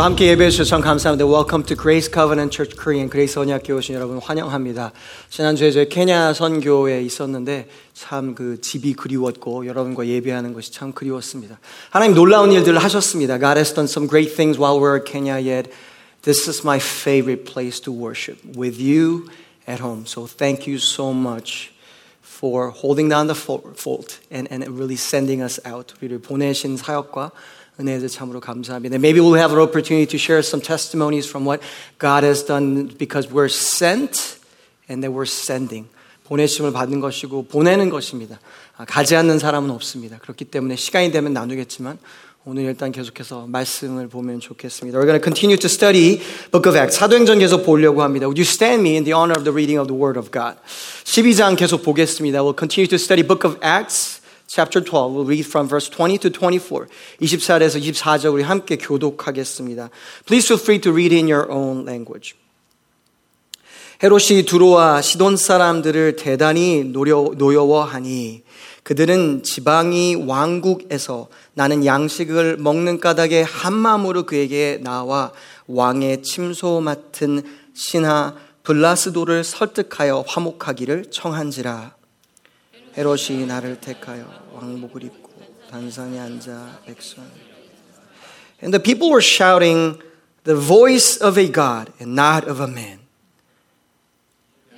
오늘도 함께 예배해 주셔서 참 감사합니다. Welcome to Grace Covenant Church Korean. 그레이스 언약교회 오신 여러분 환영합니다. 지난주에 저희 케냐 선교에 있었는데 참 그 집이 그리웠고 여러분과 예배하는 것이 참 그리웠습니다. 하나님 놀라운 일들을 하셨습니다. God has done some great things while we're in Kenya yet. This is my favorite place to worship with you at home. So thank you so much for holding down the fault and, and really sending us out. 우리를 보내신 사역과 은혜에 참으로 감사합니다. Maybe we'll have an opportunity to share some testimonies from what God has done because we're sent and that we're sending. 보내심을 받는 것이고 보내는 것입니다. 가지 않는 사람은 없습니다. 그렇기 때문에 시간이 되면 나누겠지만 오늘 일단 계속해서 말씀을 보면 좋겠습니다. We're going to continue to study Book of Acts. 사도행전 계속 보려고 합니다. Would you stand me in the honor of the reading of the Word of God? 12장 계속 보겠습니다. We'll continue to study Book of Acts. Chapter 12. We'll read from verse 20 to 24. 24에서 24절 우리 함께 교독하겠습니다. Please feel free to read in your own language. 헤롯이 두로와 시돈 사람들을 대단히 노려, 노여워하니 그들은 지방이 왕국에서 나는 양식을 먹는 까닭에 한마음으로 그에게 나와 왕의 침소 맡은 신하 블라스도를 설득하여 화목하기를 청한지라. 헤롯이 나를 택하여 왕복을 입고 단상에 앉아 백성. And the people were shouting the voice of a God and not of a man.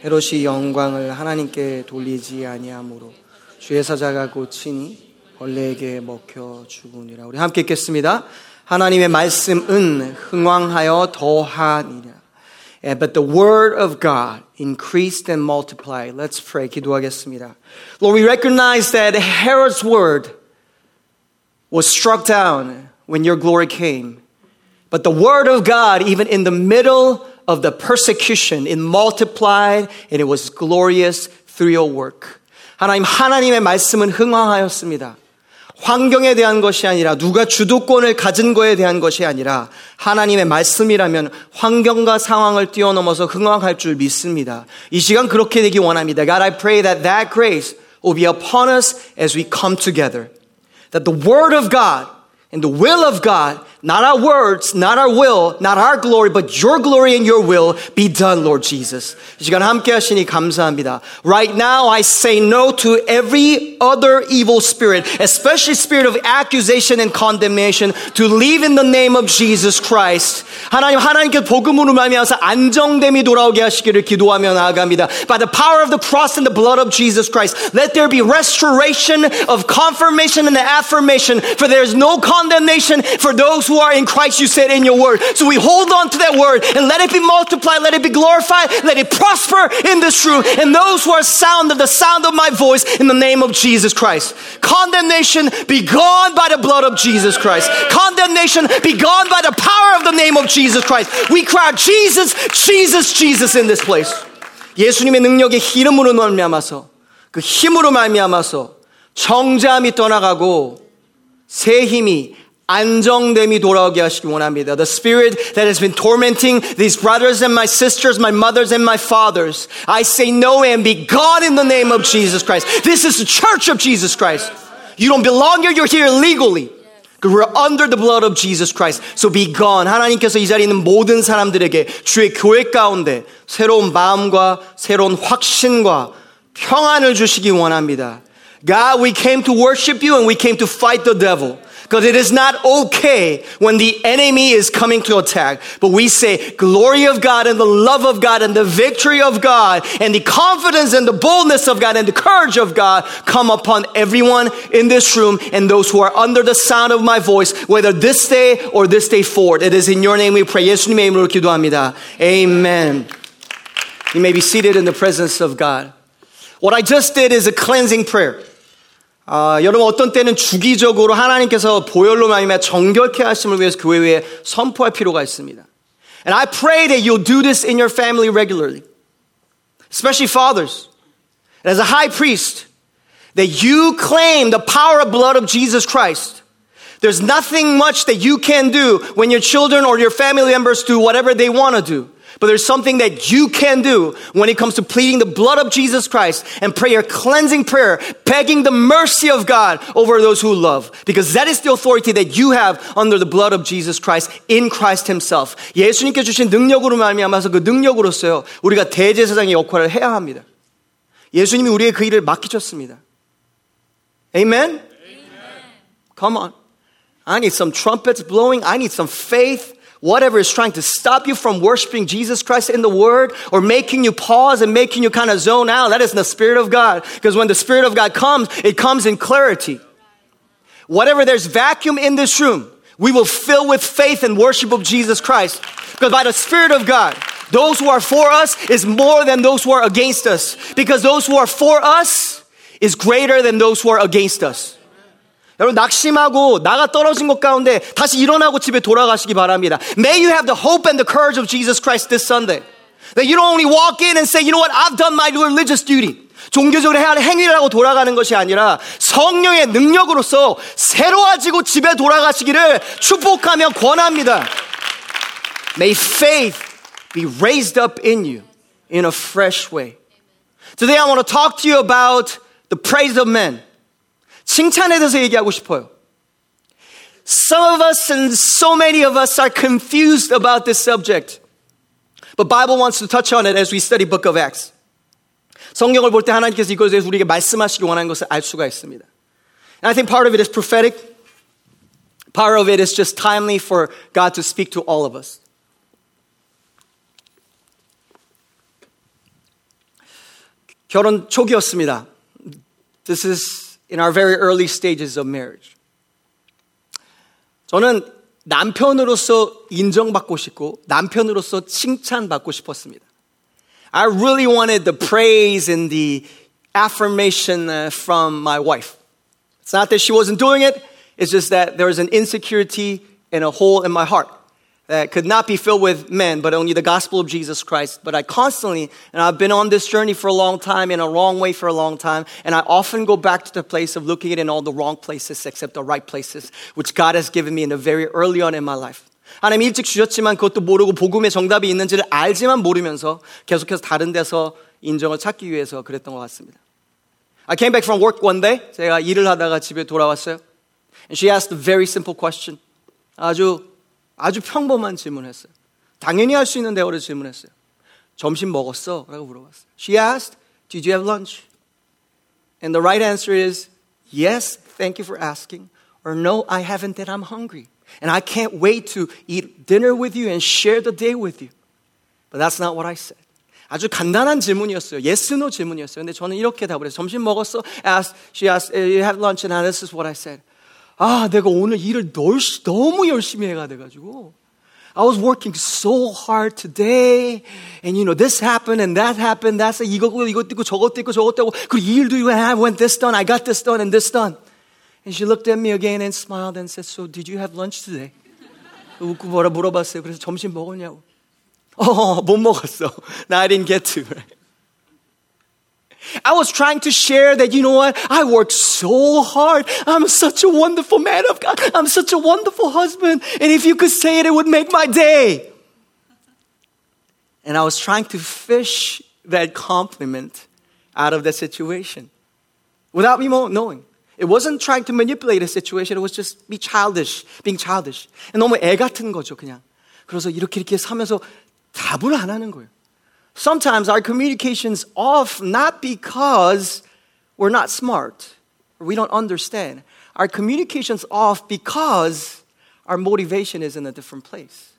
헤롯이 영광을 하나님께 돌리지 아니하므로 주의 사자가 고치니 벌레에게 먹혀 죽으니라. 우리 함께 읽겠습니다. 하나님의 말씀은 흥왕하여 더하니라. But the word of God increased and multiplied. Let's pray. 기도하겠습니다. Lord, we recognize that Herod's word was struck down when your glory came. But the word of God, even in the middle of the persecution, it multiplied and it was glorious through your work. 하나님, 하나님의 말씀은 흥왕하였습니다. 환경에 대한 것이 아니라 누가 주도권을 가진 거에 대한 것이 아니라 하나님의 말씀이라면 환경과 상황을 뛰어넘어서 흥왕할 줄 믿습니다. 이 시간 그렇게 되기 원합니다. God, I pray that that grace will be upon us as we come together. That the word of God and the will of God Not our words, not our will, not our glory, but your glory and your will be done, Lord Jesus. 이 시간 함께 하시니 감사합니다. Right now, I say no to every other evil spirit, especially spirit of accusation and condemnation, to leave in the name of Jesus Christ. 하나님, 하나님께 복음으로 말미암아서 안정됨이 돌아오게 하시기를 기도하며 나아갑니다. By the power of the cross and the blood of Jesus Christ, let there be restoration of confirmation and affirmation, for there is no condemnation for those who who are in Christ, you said in your word. So we hold on to that word and let it be multiplied, let it be glorified, let it prosper in this room. And those who are sound of the sound of my voice in the name of Jesus Christ. Condemnation be gone by the blood of Jesus Christ. Condemnation be gone by the power of the name of Jesus Christ. We cry Jesus, Jesus, Jesus in this place. 예수님의 능력의 이름으로 말미암아서 그 힘으로 말미암아서 정잠이 떠나가고 새 힘이 안정됨이 돌아오게 하시기 원합니다. The spirit that has been tormenting these brothers and my sisters, my mothers and my fathers, I say no and be gone in the name of Jesus Christ. This is the church of Jesus Christ. You don't belong here, you're here legally. We're under the blood of Jesus Christ. So be gone. 하나님께서 이 자리에 있는 모든 사람들에게 주의 교회 가운데 새로운 마음과 새로운 확신과 평안을 주시기 원합니다. God, we came to worship you and we came to fight the devil. Because it is not okay when the enemy is coming to attack. But we say, glory of God and the love of God and the victory of God and the confidence and the boldness of God and the courage of God come upon everyone in this room and those who are under the sound of my voice, whether this day or this day forward. It is in your name we pray. 예수님의 이름으로 기도합니다. Amen. You may be seated in the presence of God. What I just did is a cleansing prayer. 아, 여러분 어떤 때는 주기적으로 하나님께서 보혈로 말미암아 정결케 하심을 위해서 교회에 선포할 필요가 있습니다. And I pray that you'll do this in your family regularly. Especially fathers. And as a high priest, that you claim the power of blood of Jesus Christ. There's nothing much that you can do when your children or your family members do whatever they want to do. But there's something that you can do when it comes to pleading the blood of Jesus Christ and pray a cleansing prayer, begging the mercy of God over those who love. Because that is the authority that you have under the blood of Jesus Christ in Christ himself. 예수님께 주신 능력으로 말미암아서 그 능력으로서요. 우리가 대제사장의 역할을 해야 합니다. 예수님이 우리의 그 일을 맡기셨습니다. Amen? Come on. I need some trumpets blowing. I need some faith. Whatever is trying to stop you from worshiping Jesus Christ in the Word or making you pause and making you kind of zone out, that is the Spirit of God. Because when the Spirit of God comes, it comes in clarity. Whatever there's vacuum in this room, we will fill with faith and worship of Jesus Christ. Because by the Spirit of God, those who are for us is more than those who are against us. Because those who are for us is greater than those who are against us. 여러분 낙심하고 나가 떨어진 것 가운데 다시 일어나고 집에 돌아가시기 바랍니다. May you have the hope and the courage of Jesus Christ this Sunday. That you don't only walk in and say, you know what, I've done my religious duty. 종교적으로 해야 할 행위를 하고 돌아가는 것이 아니라 성령의 능력으로서 새로워지고 집에 돌아가시기를 축복하며 권합니다. May faith be raised up in you in a fresh way. Today I want to talk to you about the praise of men. 칭찬에 대해서 얘기하고 싶어요. Some of us and so many of us are confused about this subject. But Bible wants to touch on it as we study book of Acts. 성경을 볼 때 하나님께서 이것에 대해서 우리에게 말씀하시기 원하는 것을 알 수가 있습니다. And I think part of it is prophetic. Part of it is just timely for God to speak to all of us. 결혼 초기였습니다. This is in our very early stages of marriage. 저는 남편으로서 인정받고 싶고 남편으로서 칭찬받고 싶었습니다. I really wanted the praise and the affirmation from my wife. It's not that she wasn't doing it, it's just that there was an insecurity and a hole in my heart that could not be filled with men, but only the gospel of Jesus Christ. But I constantly, and I've been on this journey for a long time, in a wrong way for a long time, and I often go back to the place of looking at it in all the wrong places except the right places, which God has given me in a very early on in my life. 하나님 일찍 주셨지만 그것도 모르고 복음의 정답이 있는지를 알지만 모르면서 계속해서 다른 데서 인정을 찾기 위해서 그랬던 것 같습니다. I came back from work one day. 제가 일을 하다가 집에 돌아왔어요. And she asked a very simple question. 아주 아주 평범한 질문했어요. 당연히 할 수 있는 대화를 질문했어요. 점심 먹었어? 라고 물어봤어요. She asked, Did you have lunch? And the right answer is, Yes, thank you for asking. Or no, I haven't and I'm hungry. And I can't wait to eat dinner with you and share the day with you. But that's not what I said. 아주 간단한 질문이었어요. Yes, no 질문이었어요. 근데 저는 이렇게 답을 했어요. 점심 먹었어? Asked, she asked, you have lunch? And this is what I said. 아, 내가 오늘 일을 너무 열심히 해가 돼가지고. I was working so hard today, and you know, this happened and that happened, that's 이거고, 이것도 있고, 저것도 있고, 저것도 있고, 그리고 이 일도 I went this done, I got this done, and this done. And she looked at me again and smiled and said, So, did you have lunch today? 웃고 뭐라 물어봤어요. 그래서 점심 먹었냐고. 어, 못 먹었어. No, I didn't get to. I was trying to share that, you know what? I worked so hard. I'm such a wonderful man of God. I'm such a wonderful husband. And if you could say it, it would make my day. And I was trying to fish that compliment out of the situation without me knowing. It wasn't trying to manipulate the situation. It was just be childish, being childish. 너무 애 같은 거죠, 그냥. 그래서 이렇게 이렇게 사면서 답을 안 하는 거예요. Sometimes our communication's off not because we're not smart or we don't understand. Our communication's off because our motivation is in a different place.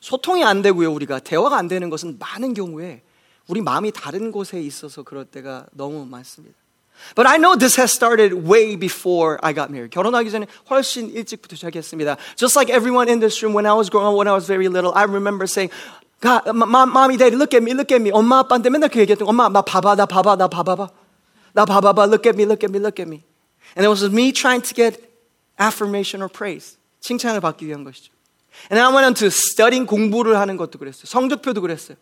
소통이 안 되고요, 우리가. 대화가 안 되는 것은 많은 경우에 우리 마음이 다른 곳에 있어서 그럴 때가 너무 많습니다. But I know this has started way before I got married. 결혼하기 전에 훨씬 일찍부터 시작했습니다. Just like everyone in this room, when I was growing up, when I was very little, I remember saying, God, mommy, daddy, look at me, look at me. 엄마, 아빠한테 맨날 그 얘기했던 엄마, 나 봐봐, 나 봐봐, 나 봐봐. 나 봐봐봐, look at me, look at me, look at me. And it was me trying to get affirmation or praise. 칭찬을 받기 위한 것이죠. And then I went on to studying 공부를 하는 것도 그랬어요. 성적표도 그랬어요.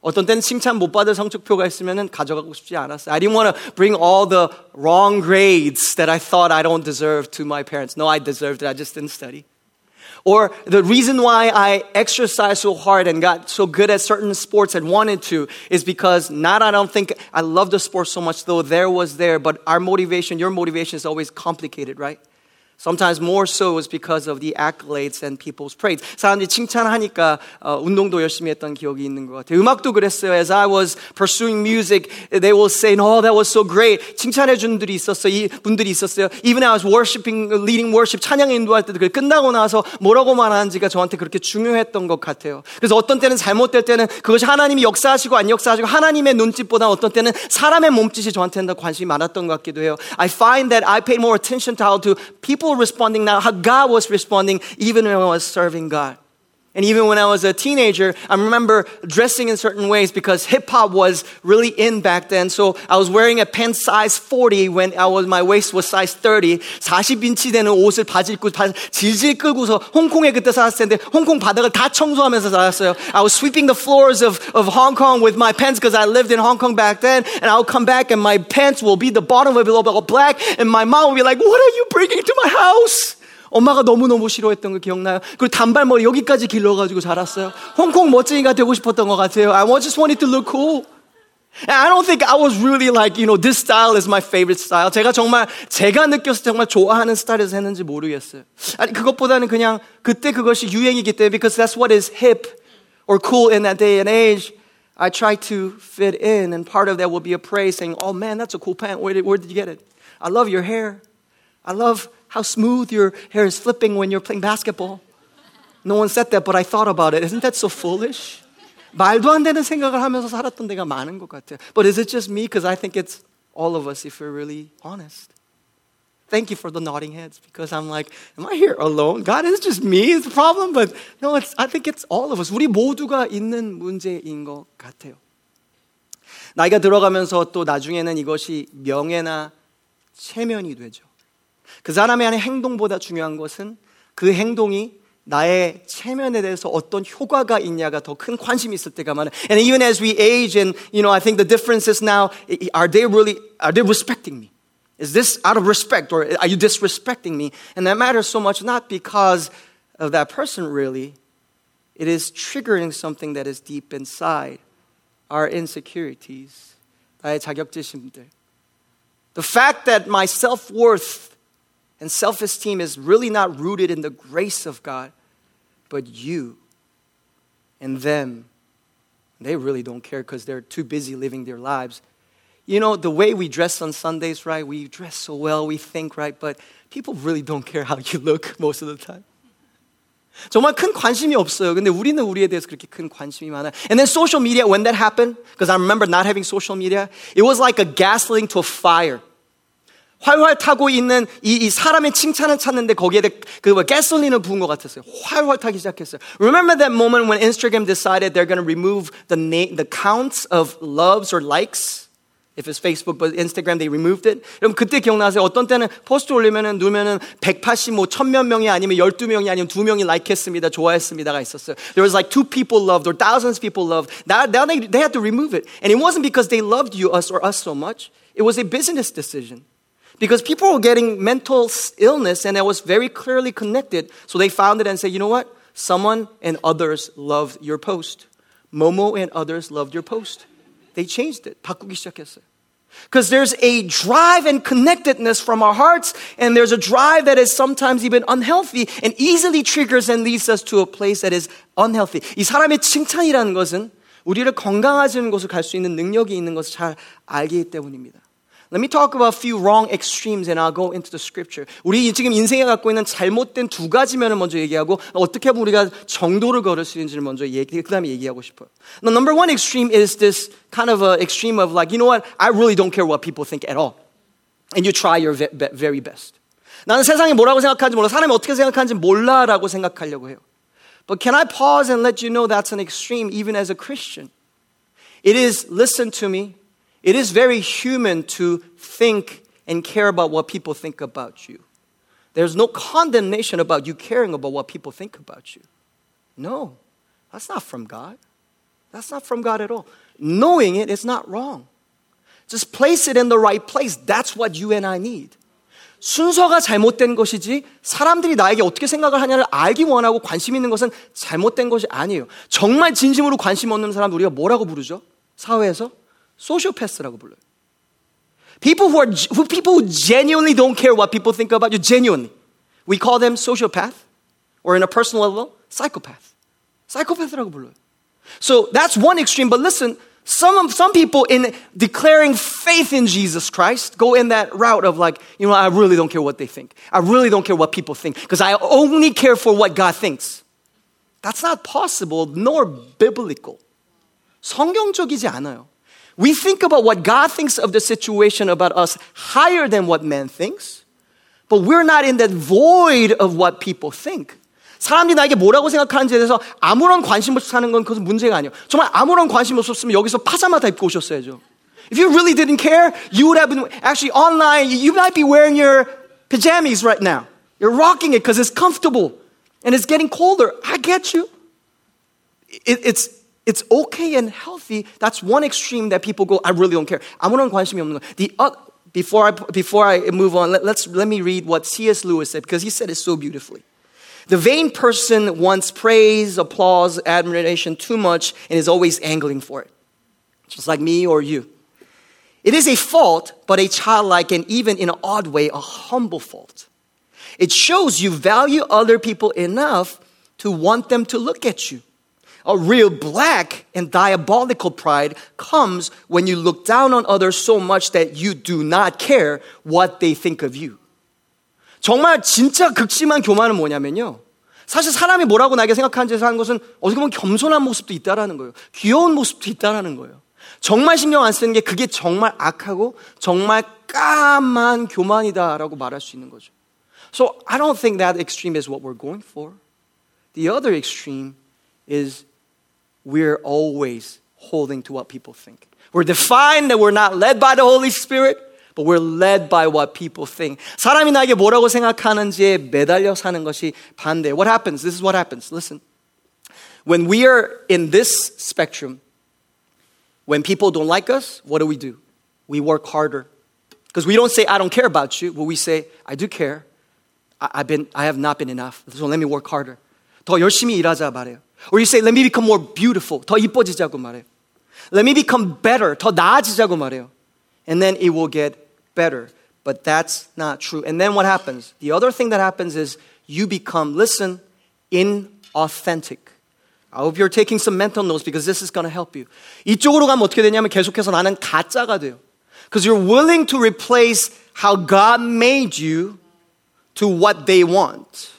어떤 때는 칭찬 못 받을 성적표가 있으면 가져가고 싶지 않았어요. I didn't want to bring all the wrong grades that I thought I don't deserve to my parents. No, I deserved it. I just didn't study. Or the reason why I exercised so hard and got so good at certain sports and wanted to is because not I don't think I love the sport so much, though there was there, but our motivation, your motivation is always complicated, right? Sometimes more so is because of the accolades and people's praise. 사람들이 칭찬하니까 어, 운동도 열심히 했던 기억이 있는 것 같아요. 음악도 그랬어요. As I was pursuing music, they will say, "Oh, that was so great." 칭찬해 준 분들이 있었어요. 이 분들이 있었어요. Even I was worshiping, leading worship, 찬양 인도할 때도 그 끝나고 나서 뭐라고 말하는지가 저한테 그렇게 중요했던 것 같아요. 그래서 어떤 때는 잘못될 때는 그것이 하나님이 역사하시고 안 역사하시고 하나님의 눈짓보다 어떤 때는 사람의 몸짓이 저한테는 더 관심이 많았던 것 같기도 해요. I find that I paid more attention to how to people responding now, how God was responding even when I was serving God. And even when I was a teenager, I remember dressing in certain ways because hip hop was really in back then. So I was wearing a pants size 40 when I was, my waist was size 30. 40인치 되는 옷을 바지 입고 질질 끌고서 홍콩에 그때 살았을 텐데 홍콩 바닥을 다 청소하면서 살았어요. I was sweeping the floors of, of Hong Kong with my pants because I lived in Hong Kong back then. And I would come back and my pants will be the bottom of it all black. And my mom would be like, what are you bringing to my house? 엄마가 너무너무 싫어했던 거 기억나요? 그리고 단발머리 여기까지 길러가지고 자랐어요. 홍콩 멋쟁이가 되고 싶었던 것 같아요. I just wanted to look cool. I don't think I was really like, you know, this style is my favorite style. 제가 정말, 제가 때 정말 좋아하는 스타일에서 했는지 모르겠어요. 아니, 그것보다는 그냥 그때 그것이 유행이기 때문에, because that's what is hip or cool in that day and age. I try to fit in, and part of that will be a praise saying, Oh man, that's a cool pant. Where did, where did you get it? I love your hair. I love how smooth your hair is flipping when you're playing basketball. No one said that, but I thought about it. Isn't that so foolish? 말도 안 되는 생각을 하면서 살았던 데가 많은 것 같아요. But is it just me? Because I think it's all of us if we're really honest. Thank you for the nodding heads because I'm like, am I here alone? God, is just me is the problem? But no, it's, I think it's all of us. 우리 모두가 있는 문제인 것 같아요. 나이가 들어가면서 또 나중에는 이것이 명예나 체면이 되죠. 그 사람의 안에 행동보다 중요한 것은 그 행동이 나의 체면에 대해서 어떤 효과가 있냐가 더 큰 관심이 있을 때가 많아요. And even as we age and you know I think the difference is now are they really are they respecting me? Is this out of respect or are you disrespecting me? And that matters so much not because of that person really. It is triggering something that is deep inside our insecurities. 나의 자격지심들. The fact that my self-worth and self esteem is really not rooted in the grace of God, but you and them. They really don't care because they're too busy living their lives. You know, the way we dress on Sundays, right? We dress so well, we think, right? But people really don't care how you look most of the time. 정말 큰 관심이 없어요. 근데 우리는 우리에 대해서 그렇게 큰 관심이 많아요. And then social media, when that happened, because I remember not having social media, it was like a gaslighting to a fire. 활활 타고 있는 이, 이 사람의 칭찬을 찾는데 거기에 그 가솔린을 부은 것 같았어요. 활활 타기 시작했어요. Remember that moment when Instagram decided they're going to remove the name, the counts of loves or likes? If it's Facebook, but Instagram, they removed it. 여러분, 그때 기억나세요? 어떤 때는 포스트 올리면은, 누면은 180뭐, 천몇 명이 아니면 12명이 아니면 2명이 like 했습니다, 좋아했습니다가 있었어요. There was like two people loved or thousands of people loved. Now, now they, they had to remove it. And it wasn't because they loved you, us, or us so much. It was a business decision. Because people were getting mental illness and it was very clearly connected. So they found it and said, you know what? Someone and others loved your post. Momo and others loved your post. They changed it. 바꾸기 시작했어요. Because there's a drive and connectedness from our hearts, and there's a drive that is sometimes even unhealthy and easily triggers and leads us to a place that is unhealthy. 이 사람의 칭찬이라는 것은 우리를 건강해지는 곳을 갈 수 있는 능력이 있는 것을 잘 알기 때문입니다. Let me talk about a few wrong extremes and I'll go into the scripture. 우리 지금 인생에 갖고 있는 잘못된 두 가지 면을 먼저 얘기하고 어떻게 하면 우리가 정도를 걸을 수 있는지를 먼저 얘기, 그 다음에 얘기하고 싶어요. The number one extreme is this kind of a extreme of like, you know what? I really don't care what people think at all. And you try your very best. 나는 세상이 뭐라고 생각하는지 몰라. 사람이 어떻게 생각하는지 몰라라고 생각하려고 해요. But can I pause and let you know that's an extreme even as a Christian? It is, listen to me, It is very human to think and care about what people think about you. There's no condemnation about you caring about what people think about you. No, that's not from God. That's not from God at all. Knowing it is not wrong. Just place it in the right place. That's what you and I need. 순서가 잘못된 것이지 사람들이 나에게 어떻게 생각을 하냐를 알기 원하고 관심 있는 것은 잘못된 것이 아니에요. 정말 진심으로 관심 없는 사람 우리가 뭐라고 부르죠? 사회에서 소시오패스라고 불러요. People who are who people who genuinely don't care what people think about you genuinely. We call them sociopath or in a personal level psychopath. psychopath라고 불러요. So that's one extreme but listen some, some people in declaring faith in Jesus Christ go in that route of like, you know, I really don't care what they think. I really don't care what people think because I only care for what God thinks. That's not possible nor biblical. 성경적이지 않아요. We think about what God thinks of the situation about us higher than what man thinks, but we're not in that void of what people think. 사람들이 나에게 뭐라고 생각하는지에 대해서 아무런 관심 없이 사는 건 그것은 문제가 아니에요. 정말 아무런 관심 없었으면 여기서 파자마 다 입고 오셨어야죠. If you really didn't care, you would have been actually online. You might be wearing your pajamas right now. You're rocking it because it's comfortable and it's getting colder. I get you. It, it's it's okay and healthy. That's one extreme that people go. I really don't care. 아무런 관심이 없는 거. The uh, before I before I move on, let, let's let me read what C.S. Lewis said because he said it so beautifully. The vain person wants praise, applause, admiration too much and is always angling for it. Just like me or you. It is a fault, but a childlike and even in an odd way, a humble fault. It shows you value other people enough to want them to look at you. A real black and diabolical pride comes when you look down on others so much that you do not care what they think of you. 정말 진짜 극심한 교만은 뭐냐면요. 사실 사람이 뭐라고 나에게 생각하는지 하는 것은 어떻게 보면 겸손한 모습도 있다라는 거예요. 귀여운 모습도 있다라는 거예요. 정말 신경 안 쓰는 게 그게 정말 악하고 정말 까만 교만이다라고 말할 수 있는 거죠. So I don't think that extreme is what we're going for. The other extreme is we're always holding to what people think. We're defined that we're not led by the Holy Spirit. but we're led by what people think. 사람이 나에게 뭐라고 생각하는지에 매달려 사는 것이 반대. What happens? This is what happens. Listen. When we are in this spectrum, when people don't like us, what do we do? We work harder. Because we don't say, I don't care about you, but we say, I do care. I, have been, I have not been enough. So let me work harder. 더 열심히 일하자 말해요. Or you say, let me become more beautiful. 더 이뻐지자고 말해요. Let me become better. 더 나아지자고 말해요. And then it will get better. But that's not true. And then what happens? The other thing that happens is you become, listen, inauthentic. I hope you're taking some mental notes because this is going to help you. 이쪽으로 가면 어떻게 되냐면 계속해서 나는 가짜가 돼요. Because you're willing to replace how God made you to what they want.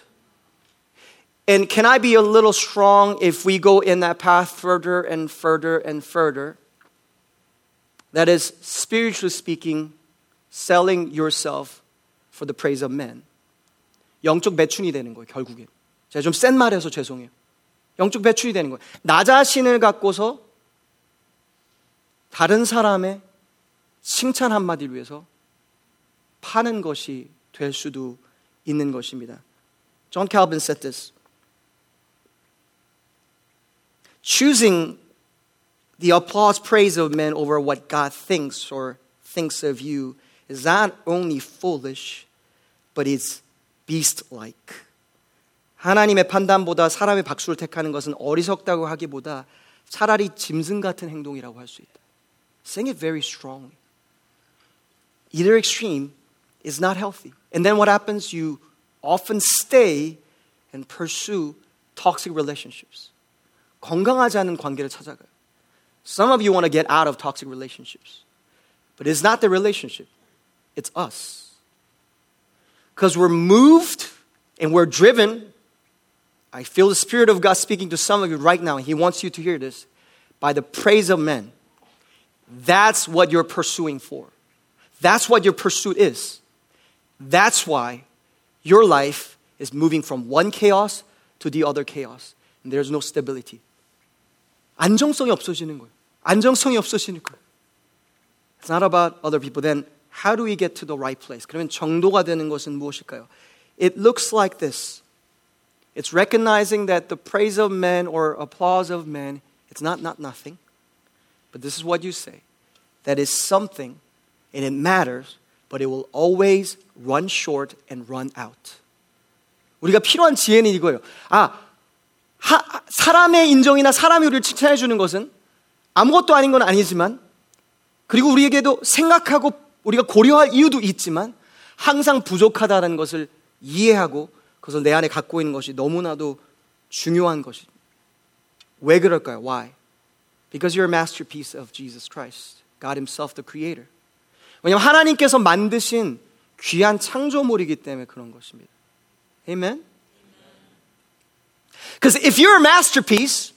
And can I be a little strong if we go in that path further and further and further? That is, spiritually speaking, selling yourself for the praise of men. 영적 매춘이 되는 거예요, 결국엔. 제가 좀 센 말해서 죄송해요. 영적 매춘이 되는 거예요. 나 자신을 갖고서 다른 사람의 칭찬 한마디를 위해서 파는 것이 될 수도 있는 것입니다. John Calvin said this. Choosing the applause, praise of men over what God thinks or thinks of you is not only foolish, but it's beast-like. 하나님의 판단보다 사람의 박수를 택하는 것은 어리석다고 하기보다 차라리 짐승 같은 행동이라고 할 수 있다. Saying it very strongly. Either extreme is not healthy. And then what happens? You often stay and pursue toxic relationships. 건강하지 않은 관계를 찾아가요. Some of you want to get out of toxic relationships. But it's not the relationship. It's us. Because we're moved and we're driven. I feel the Spirit of God speaking to some of you right now. He wants you to hear this by the praise of men. That's what you're pursuing for. That's what your pursuit is. That's why your life is moving from one chaos to the other chaos. And there's no stability. 안정성이 없어지는 거예요. 안정성이 없어지는 거예요. It's not about other people. Then how do we get to the right place? 그러면 정도가 되는 것은 무엇일까요? It looks like this. It's recognizing that the praise of men or applause of men, it's not not nothing. But this is what you say. That is something and it matters but it will always run short and run out. 우리가 필요한 지혜는 이거예요. 아, 하, 사람의 인정이나 사람이 우리를 칭찬해 주는 것은 아무것도 아닌 건 아니지만 그리고 우리에게도 생각하고 우리가 고려할 이유도 있지만 항상 부족하다는 것을 이해하고 그것을 내 안에 갖고 있는 것이 너무나도 중요한 것입니다. 왜 그럴까요? Why? Because you're a masterpiece of Jesus Christ, God Himself, the Creator. 왜냐하면 하나님께서 만드신 귀한 창조물이기 때문에 그런 것입니다. Amen? Because if you're a masterpiece,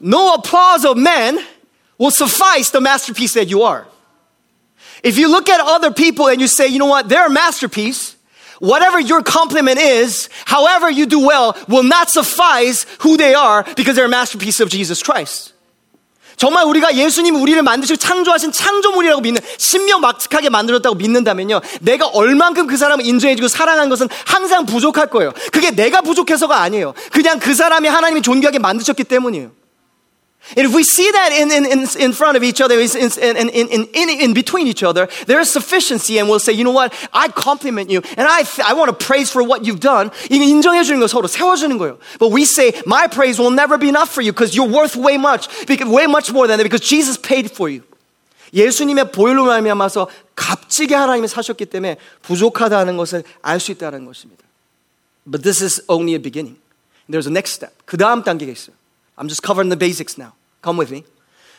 no applause of men will suffice the masterpiece that you are. If you look at other people and you say, you know what, they're a masterpiece, whatever your compliment is, however you do well, will not suffice who they are because they're a masterpiece of Jesus Christ. 정말 우리가 예수님 우리를 만드시고 창조하신 창조물이라고 믿는 신명 막측하게 만들었다고 믿는다면요. 내가 얼만큼 그 사람을 인정해주고 사랑한 것은 항상 부족할 거예요. 그게 내가 부족해서가 아니에요. 그냥 그 사람이 하나님이 존귀하게 만드셨기 때문이에요. And if we see that in, in, in, in front of each other, in, in, in, in, in between each other, there is sufficiency, and we'll say, you know what? I compliment you, and I, I want to praise for what you've done. 이거 인정해주는 거 서로 세워주는 거예요. But we say, my praise will never be enough for you because you're worth way much, way much more than that because Jesus paid for you. 예수님의 보혈로 말미암아서 값지게 하나님이 사셨기 때문에 부족하다는 것을 알 수 있다는 것입니다. But this is only a beginning. There's a next step. 그 다음 단계가 있어요. I'm just covering the basics now. Come with me.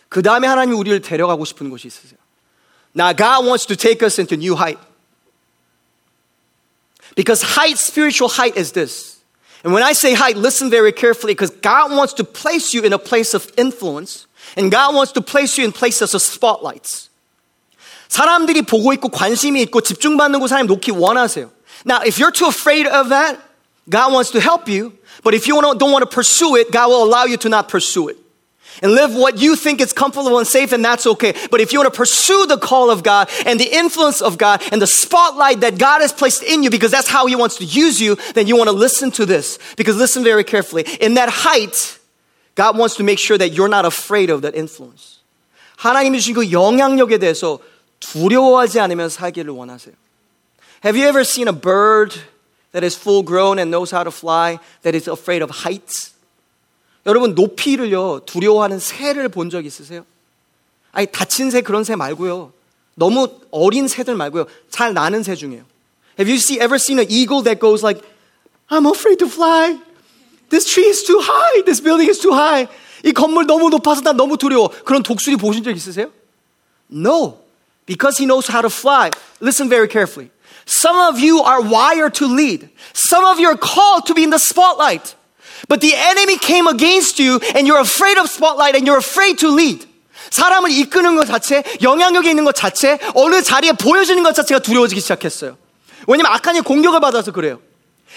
그 다음에 하나님이 우리를 데려가고 싶은 곳이 있으세요. Now God wants to take us into new height. Because height, spiritual height is this. And when I say height, listen very carefully because God wants to place you in a place of influence and God wants to place you in places of spotlights. 사람들이 보고 있고 관심이 있고 집중받는 곳 사람이 놓기 원하세요. Now, if you're too afraid of that, God wants to help you. But if you don't want to pursue it, God will allow you to not pursue it. And live what you think is comfortable and safe, and that's okay. But if you want to pursue the call of God and the influence of God and the spotlight that God has placed in you, because that's how He wants to use you, then you want to listen to this. Because listen very carefully. In that height, God wants to make sure that you're not afraid of that influence. 하나님이 주신 그 영향력에 대해서 두려워하지 않으면 살기를 원하세요. Have you ever seen a bird That is full grown and knows how to fly, that is afraid of heights? 여러분, 높이를요, 두려워하는 새를 본 적 있으세요? 아니, 다친 새 그런 새 말고요. 너무 어린 새들 말고요. 잘 나는 새 중에요. Have you see, ever seen an eagle that goes like, I'm afraid to fly. This tree is too high. This building is too high. 이 건물 너무 높아서 난 너무 두려워. 그런 독수리 보신 적 있으세요? No. Because he knows how to fly. Listen very carefully. Some of you are wired to lead. Some of you are called to be in the spotlight. But the enemy came against you and you're afraid of spotlight and you're afraid to lead. 사람을 이끄는 것 자체, 영향력이 있는 것 자체, 어느 자리에 보여지는 것 자체가 두려워지기 시작했어요. 왜냐면 악한이 공격을 받아서 그래요.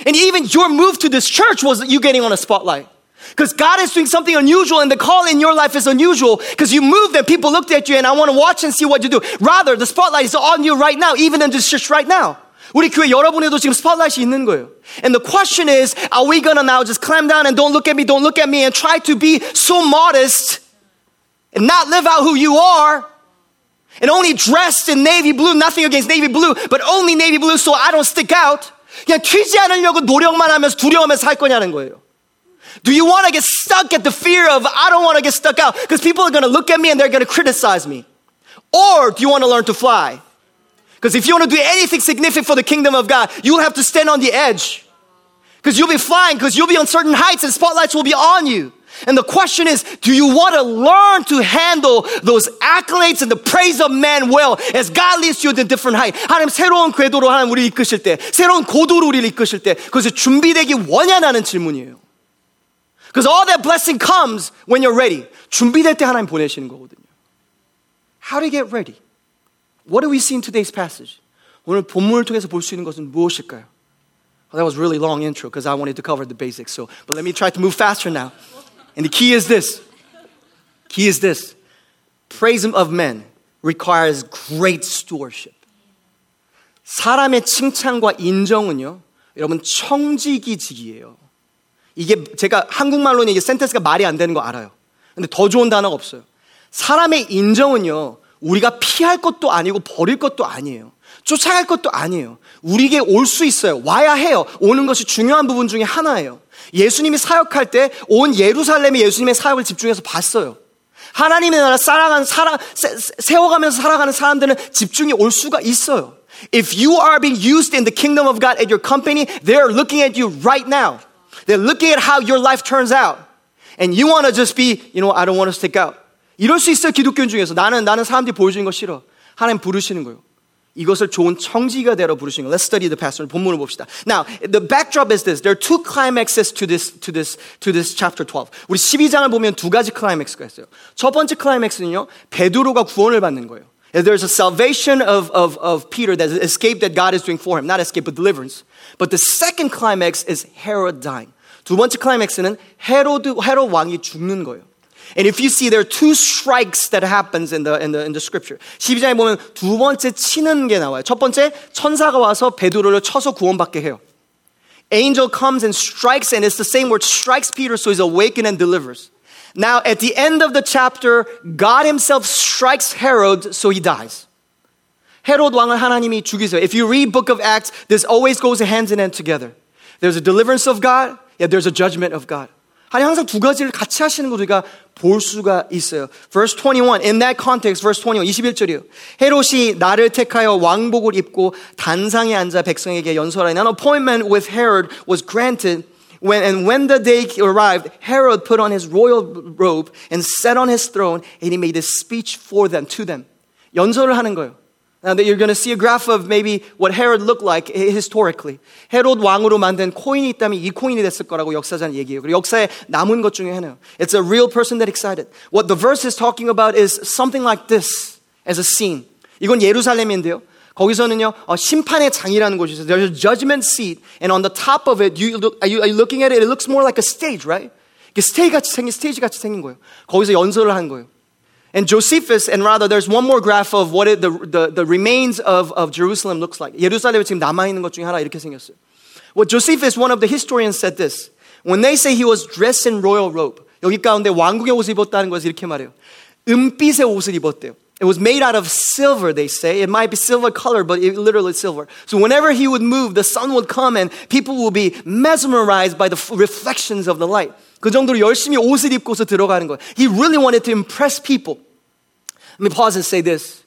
And even your move to this church was you getting on a spotlight. Because God is doing something unusual and the call in your life is unusual because you moved and people looked at you and I want to watch and see what you do. Rather, the spotlight is on you right now, even in this church right now. 우리 교회 여러분에도 지금 스팟라이트이 있는 거예요. And the question is, are we gonna now just clamp down and don't look at me, don't look at me and try to be so modest and not live out who you are and only dressed in navy blue, nothing against navy blue, but only navy blue so I don't stick out. 그냥 튀지 않으려고 노력만 하면서 두려워하면서 살 거냐는 거예요. Do you want to get stuck at the fear of, I don't want to get stuck out because people are going to look at me and they're going to criticize me? Or do you want to learn to fly? Because if you want to do anything significant for the kingdom of God, you'll have to stand on the edge. Because you'll be flying, because you'll be on certain heights and spotlights will be on you. And the question is, do you want to learn to handle those accolades and the praise of man well as God leads you to a different height? 하나님 새로운 궤도로 하나님 우리 이끄실 때, 새로운 고도로 우리를 이끄실 때, 그것이 준비되기 원하냐는 질문이에요. Because all that blessing comes when you're ready. 준비될 때 하나님 보내시는 거거든요. How do you get ready? What do we see in today's passage? 오늘 본문을 통해서 볼 수 있는 것은 무엇일까요? Well, that was a really long intro because I wanted to cover the basics. So, but let me try to move faster now. And the key is this. Key is this. Praise of men requires great stewardship. 사람의 칭찬과 인정은요, 여러분 청지기직이에요. 이게 제가 한국말로는 이게 센텐스가 말이 안 되는 거 알아요. 근데 더 좋은 단어가 없어요. 사람의 인정은요, 우리가 피할 것도 아니고 버릴 것도 아니에요. 쫓아갈 것도 아니에요. 우리에게 올 수 있어요. 와야 해요. 오는 것이 중요한 부분 중에 하나예요. 예수님이 사역할 때 온 예루살렘에 예수님의 사역을 집중해서 봤어요. 하나님의 나라 살아가는 살아 세워가면서 살아가는 사람들은 집중이 올 수가 있어요. If you are being used in the kingdom of God at your company, they are looking at you right now. They're looking at how your life turns out. And you want to just be, you know, I don't want to stick out. 이럴 수 있어요, 기독교 중에서. 나는, 나는 사람들이 보여주는 거 싫어. 하나님 부르시는 거예요. 이것을 좋은 청지가 되러 부르신 거. Let's study the passage. 본문을 봅시다. Now, the backdrop is this. There are two climaxes to this, to this, to this chapter 12. 우리 12장을 보면 두 가지 클라이맥스가 있어요. 첫 번째 클라이맥스는요, 베드로가 구원을 받는 거예요. There's a salvation of, of, of Peter that escape that God is doing for him. Not escape, but deliverance. But the second climax is Herod dying. 두 번째 클라이맥스는 헤로드, 헤롯 왕이 죽는 거예요. And if you see there are two strikes that happens in the, in the, in the scripture. 12장에 보면 두 번째 치는 게 나와요. 첫 번째 천사가 와서 베드로를 쳐서 구원받게 해요. Angel comes and strikes and it's the same word strikes Peter so he's awakened and delivers. Now at the end of the chapter God himself strikes Herod so he dies. 헤롯 왕을 하나님이 죽이세요. If you read book of Acts this always goes hand in hand together. There's a deliverance of God, yeah, there's a judgment of God. 하나님 항상 두 가지를 같이 하시는 거 우리가 볼 수가 있어요. Verse 21, in that context, verse 21, 21절이요. 헤롯이 나를 택하여 왕복을 입고 단상에 앉아 백성에게 연설하니, an appointment with Herod was granted when, and when the day arrived, Herod put on his royal robe and sat on his throne and he made a speech for them, to them. 연설을 하는 거예요. Now that you're going to see a graph of maybe what Herod looked like historically. 헤롯 왕으로 만든 코인이 있다면 이 코인이 됐을 거라고 역사자는 얘기해요. 그리고 역사에 남은 것 중에 하나요. It's a real person that excited. What the verse is talking about is something like this as a scene. 이건 예루살렘인데요. 거기서는요 어, 심판의 장이라는 곳이 있어요. There's a judgment seat, and on the top of it, you look, are, you, are you looking at it? It looks more like a stage, right? 이게 스테이지 같이 생긴 스테이지 같이 생긴 거예요. 거기서 연설을 하는 거예요. And Josephus, and rather, there's one more graph of what it, the, the, the remains of, of Jerusalem looks like. 예루살렘에 지금 남아있는 것 중에 하나 이렇게 생겼어요. Well, Josephus, one of the historians, said this. When they say he was dressed in royal robe, 여기 가운데 왕국의 옷을 입었다는 것을 이렇게 말해요. 은빛의 옷을 입었대요. It was made out of silver, they say. It might be silver color, but it literally silver. So whenever he would move, the sun would come and people would be mesmerized by the reflections of the light. 그 정도로 열심히 옷을 입고서 들어가는 거예요. He really wanted to impress people. Let me pause and say this.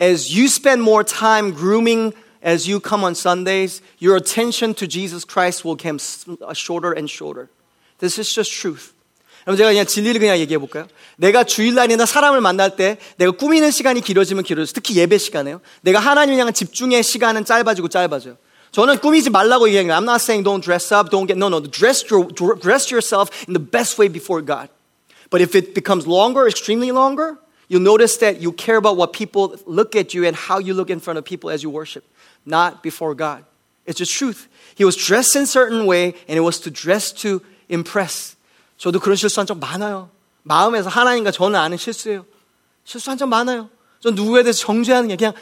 As you spend more time grooming as you come on Sundays, your attention to Jesus Christ will become shorter and shorter. This is just truth. 그럼 제가 그냥 진리를 그냥 얘기해 볼까요? 내가 주일날이나 사람을 만날 때 내가 꾸미는 시간이 길어지면 길어져. 특히 예배 시간에요. 내가 하나님 향한 집중의 시간은 짧아지고 짧아져요. 저는 꾸미지 말라고 얘기하는 거예요. I'm not saying don't dress up, don't get, no, no. Dress, your, dress yourself in the best way before God. But if it becomes longer, extremely longer, you'll notice that you care about what people look at you and how you look in front of people as you worship, not before God. It's just truth. He was dressed in a certain way and it was to dress to impress. 저도 그런 실수한 적 많아요. 마음에서 하나님과 저는 아는 실수예요. 실수한 적 많아요. 전 누구에 대해서 정죄하는 게 그냥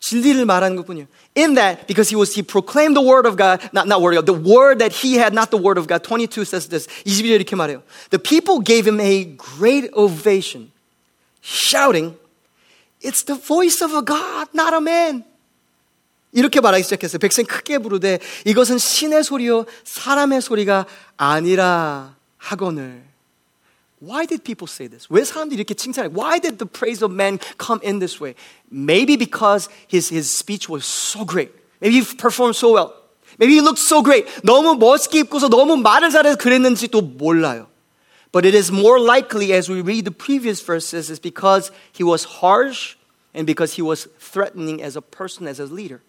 진리를 말하는 것뿐이에요. In that, because he was, he proclaimed the word of God, not, not word of God, the word that he had, not the word of God. 22 says this. 22절 이렇게 말해요. The people gave him a great ovation, shouting, It's the voice of a God, not a man. 이렇게 말하기 시작했어요. 백성 크게 부르되 이것은 신의 소리요 사람의 소리가 아니라 하거늘. Why did people say this? 왜 사람들이 이렇게 칭찬해? Why did the praise of man come in this way? Maybe because his, his speech was so great. Maybe he performed so well. Maybe he looked so great. 너무 멋있게 입고서 너무 말을 잘해서 그랬는지 또 몰라요. But it is more likely as we read the previous verses is because he was harsh and because he was threatening as a person, as a leader.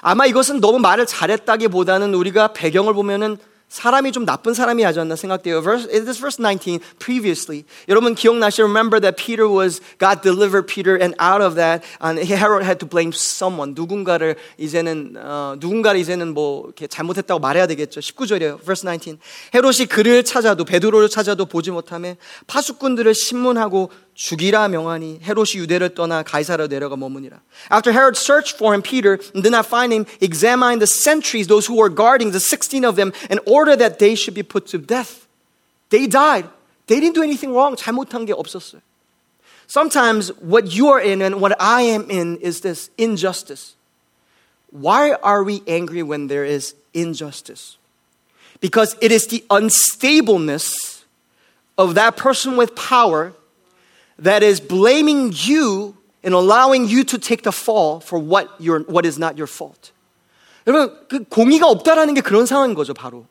아마 이것은 너무 말을 잘했다기보다는 우리가 배경을 보면은 사람이 좀 나쁜 사람이 하지 않나 생각돼요. Verse, this verse 19, previously. 여러분 기억나시죠? Remember that Peter was, God delivered Peter and out of that, and Herod had to blame someone. 누군가를 이제는, 어, 누군가를 이제는 뭐, 이렇게 잘못했다고 말해야 되겠죠. 19절이에요. Verse 19. 헤롯이 그를 찾아도, 베드로를 찾아도 보지 못하며 파수꾼들을 신문하고 죽이라 명하니 헤롯이 유대를 떠나 가이사로 내려가 머무니라. After Herod searched for him, Peter and did not find him, examined the sentries, those who were guarding, the 16 of them, in order that they should be put to death. They died. They didn't do anything wrong. 잘못한 게 없었어요. Sometimes what you are in and what I am in is this injustice. Why are we angry when there is injustice? Because it is the unstableness of that person with power that is blaming you and allowing you to take the fall for what, your, what is not your fault. 여러분, 그 공의가 없다라는 게 그런 상황인 거죠, 바로.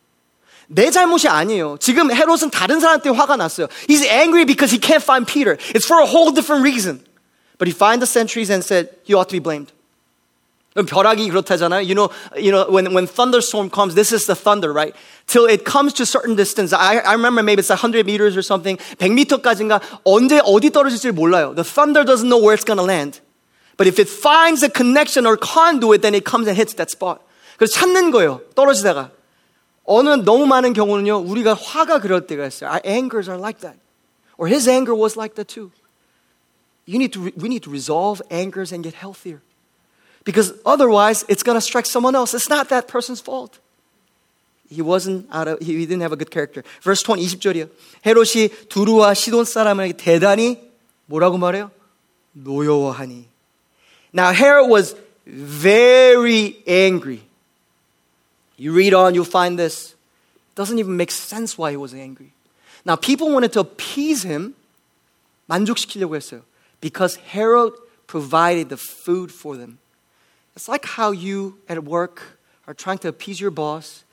내 잘못이 아니에요. 지금 헤롯은 다른 사람 때문에 화가 났어요. He's angry because he can't find Peter. It's for a whole different reason. But he found the sentries and said, he ought to be blamed. 벼락이 그렇다잖아요. You know, you know when, when thunderstorm comes, this is the thunder, right? Till it comes to a certain distance. I, I remember maybe it's 100 meters or something. 100m까지인가 언제 어디 떨어질지 몰라요. The thunder doesn't know where it's going to land. But if it finds a connection or conduit, then it comes and hits that spot. 그래서 찾는 거예요. 떨어지다가. 어느 너무 많은 경우는요, 우리가 화가 그럴 때가 있어요. Our angers are like that. Or his anger was like that too. You need to, we need to resolve angers and get healthier. because otherwise it's going to strike someone else. It's not that person's fault. He wasn't out of, he didn't have a good character. Verse 20, 20절이요. 헤롯이 두로와 시돈 사람에게 대단히 뭐라고 말해요? 노여워하니. Now Herod was very angry. You read on, you'll find this. It doesn't even make sense why he was angry. Now people wanted to appease him. 만족시키려고 했어요. Because Herod provided the food for them. It's like how you at work are trying to appease your boss,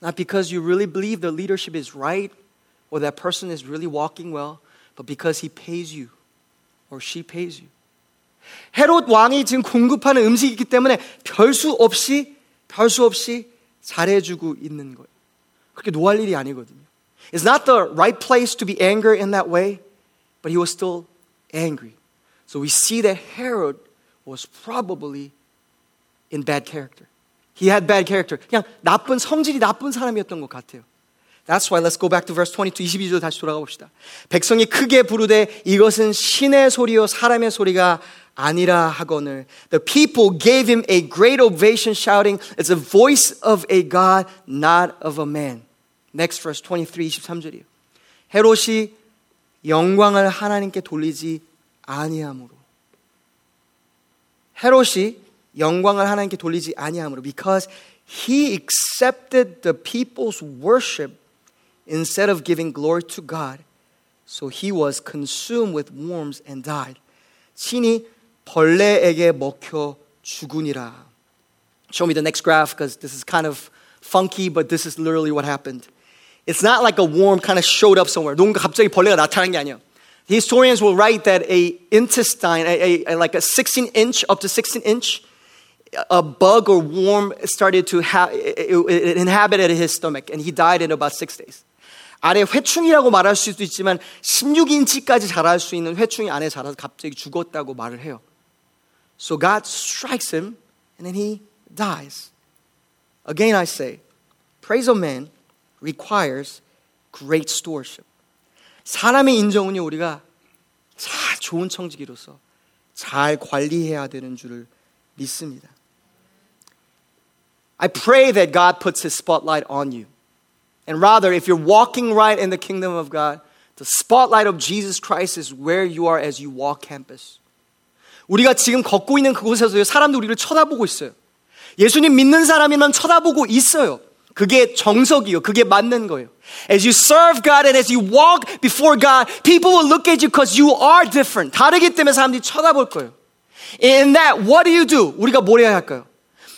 not because you really believe the leadership is right or that person is really walking well, but because he pays you or she pays you. 헤롯 왕이 지금 공급하는 음식이기 때문에 별 수 없이 별 수 없이 잘해주고 있는 거예요. 그렇게 노할 일이 아니거든요. It's not the right place to be angry in that way, but he was still angry. So we see that Herod was probably in bad character. He had bad character. 그냥 나쁜 성질이 나쁜 사람이었던 것 같아요. That's why let's go back to verse 22, 22절 다시 돌아가 봅시다. 백성이 크게 부르되 이것은 신의 소리요 사람의 소리가 아니라 하거늘. The people gave him a great ovation shouting, it's the voice of a God, not of a man. Next verse 23, 23절이에요. 헤롯이 영광을 하나님께 돌리지 아니함으로. 헤롯이 영광을 하나님께 돌리지 아니함으로 because he accepted the people's worship instead of giving glory to God. So he was consumed with worms and died. 신이 벌레에게 먹혀 죽으니라. Show me the next graph because this is kind of funky, but this is literally what happened. It's not like a worm kind of showed up somewhere. 누군가 갑자기 벌레가 나타난 게 아니야. Historians will write that a intestine, a, a, like a 16 inch, up to 16 inch, a bug or worm started to ha- it, it inhabited his stomach and he died in about six days. 아래 회충이라고 말할 수도 있지만 16인치까지 자랄 수 있는 회충이 안에 자라서 갑자기 죽었다고 말을 해요. So God strikes him and then he dies. Again I say, praise of man requires great stewardship. 사람의 인정은요 우리가 잘 좋은 청지기로서 잘 관리해야 되는 줄을 믿습니다. I pray that God puts his spotlight on you. And rather, if you're walking right in the kingdom of God, the spotlight of Jesus Christ is where you are as you walk campus. 우리가 지금 걷고 있는 그곳에서 사람들이 우리를 쳐다보고 있어요. 예수님 믿는 사람이면 쳐다보고 있어요. 그게 정석이요. 그게 맞는 거예요. As you serve God and as you walk before God, people will look at you because you are different. 다르기 때문에 사람들이 쳐다볼 거예요. In that, what do you do? 우리가 뭘 해야 할까요?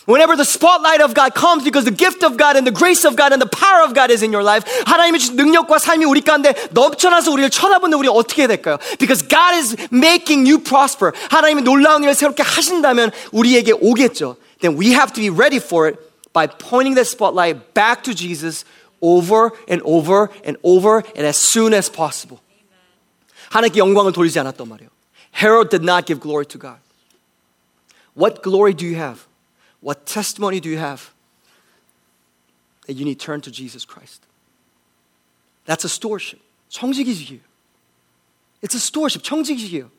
Whenever the spotlight of God comes because the gift of God and the grace of God and the power of God is in your life, 하나님의 주신 능력과 삶이 우리 가운데 넘쳐나서 우리를 쳐다보는 우리 어떻게 해야 될까요? Because God is making you prosper. 하나님이 놀라운 일을 새롭게 하신다면 우리에게 오겠죠. Then we have to be ready for it by pointing the spotlight back to Jesus over and over and over and as soon as possible. 하나님께 영광을 돌리지 않았단 말이에요. Herod did not give glory to God. What glory do you have? What testimony do you have? That you need to turn to Jesus Christ. That's a stewardship. 청지기식이에요. It's a stewardship. 청지기식이에요.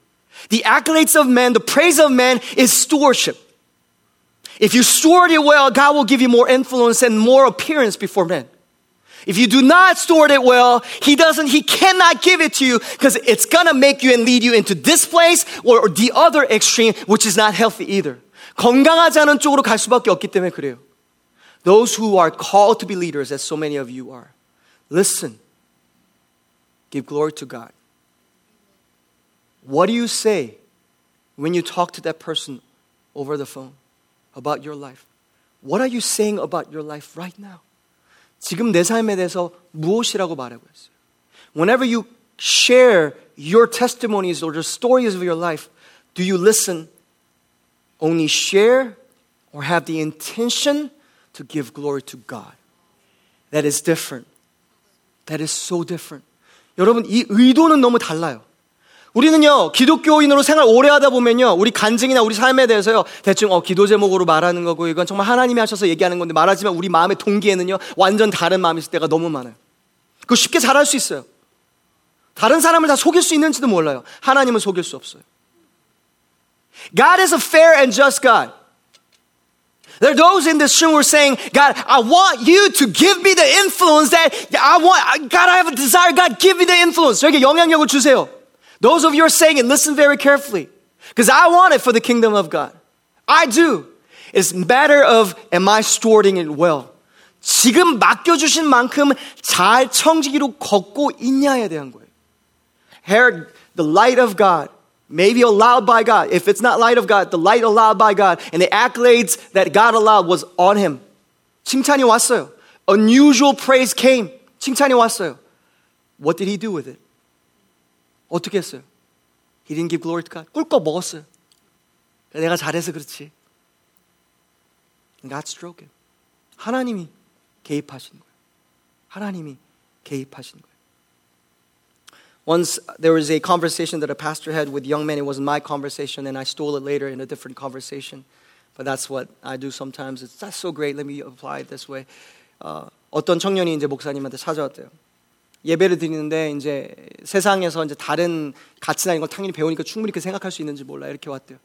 The accolades of man, the praise of man is stewardship. If you steward it well, God will give you more influence and more appearance before men. If you do not store it well, he doesn't, he cannot give it to you because it's gonna make you and lead you into this place or the other extreme, which is not healthy either. 건강하지 않은 쪽으로 갈 수밖에 없기 때문에 그래요. Those who are called to be leaders, as so many of you are, listen. Give glory to God. What do you say when you talk to that person over the phone about your life? What are you saying about your life right now? 지금 내 삶에 대해서 무엇이라고 말하고 있어요? Whenever you share your testimonies or the stories of your life, do you listen, only share, or have the intention to give glory to God? That is different. That is so different. 여러분, 이 의도는 너무 달라요. 우리는요, 기독교인으로 생활 오래 하다 보면요, 우리 간증이나 우리 삶에 대해서요, 대충, 어, 기도 제목으로 말하는 거고, 이건 정말 하나님이 하셔서 얘기하는 건데, 말하지만 우리 마음의 동기에는요, 완전 다른 마음이 있을 때가 너무 많아요. 그거 쉽게 잘할 수 있어요. 다른 사람을 다 속일 수 있는지도 몰라요. 하나님은 속일 수 없어요. God is a fair and just God. There are those in this room who are saying, God, I want you to give me the influence that I want. God, I have a desire. God, give me the influence. 저에게 영향력을 주세요. Those of you are saying it, listen very carefully. Because I want it for the kingdom of God. I do. It's a matter of am I stewarding it well? 지금 맡겨주신 만큼 잘 청지기로 걷고 있냐에 대한 거예요. Here, the light of God may be allowed by God. If it's not light of God, the light allowed by God and the accolades that God allowed was on him. 칭찬이 왔어요. Unusual praise came. 칭찬이 왔어요. What did he do with it? 어떻게 했어요? He didn't give glory to God. 꿀꺽 먹었어요. 내가 잘해서 그렇지. God stroke him. 하나님이 개입하신 거예요. 하나님이 개입하신 거예요. Once there was a conversation that a pastor had with young men. It wasn't my conversation, and I stole it later in a different conversation. But that's what I do sometimes. It's that's so great. Let me apply it this way. 어, 어떤 청년이 이제 목사님한테 찾아왔대요. 예배를 드리는데 이제 세상에서 이제 다른 가치나 이런 걸 당연히 배우니까 충분히 그렇게 생각할 수 있는지 몰라 이렇게 왔대요.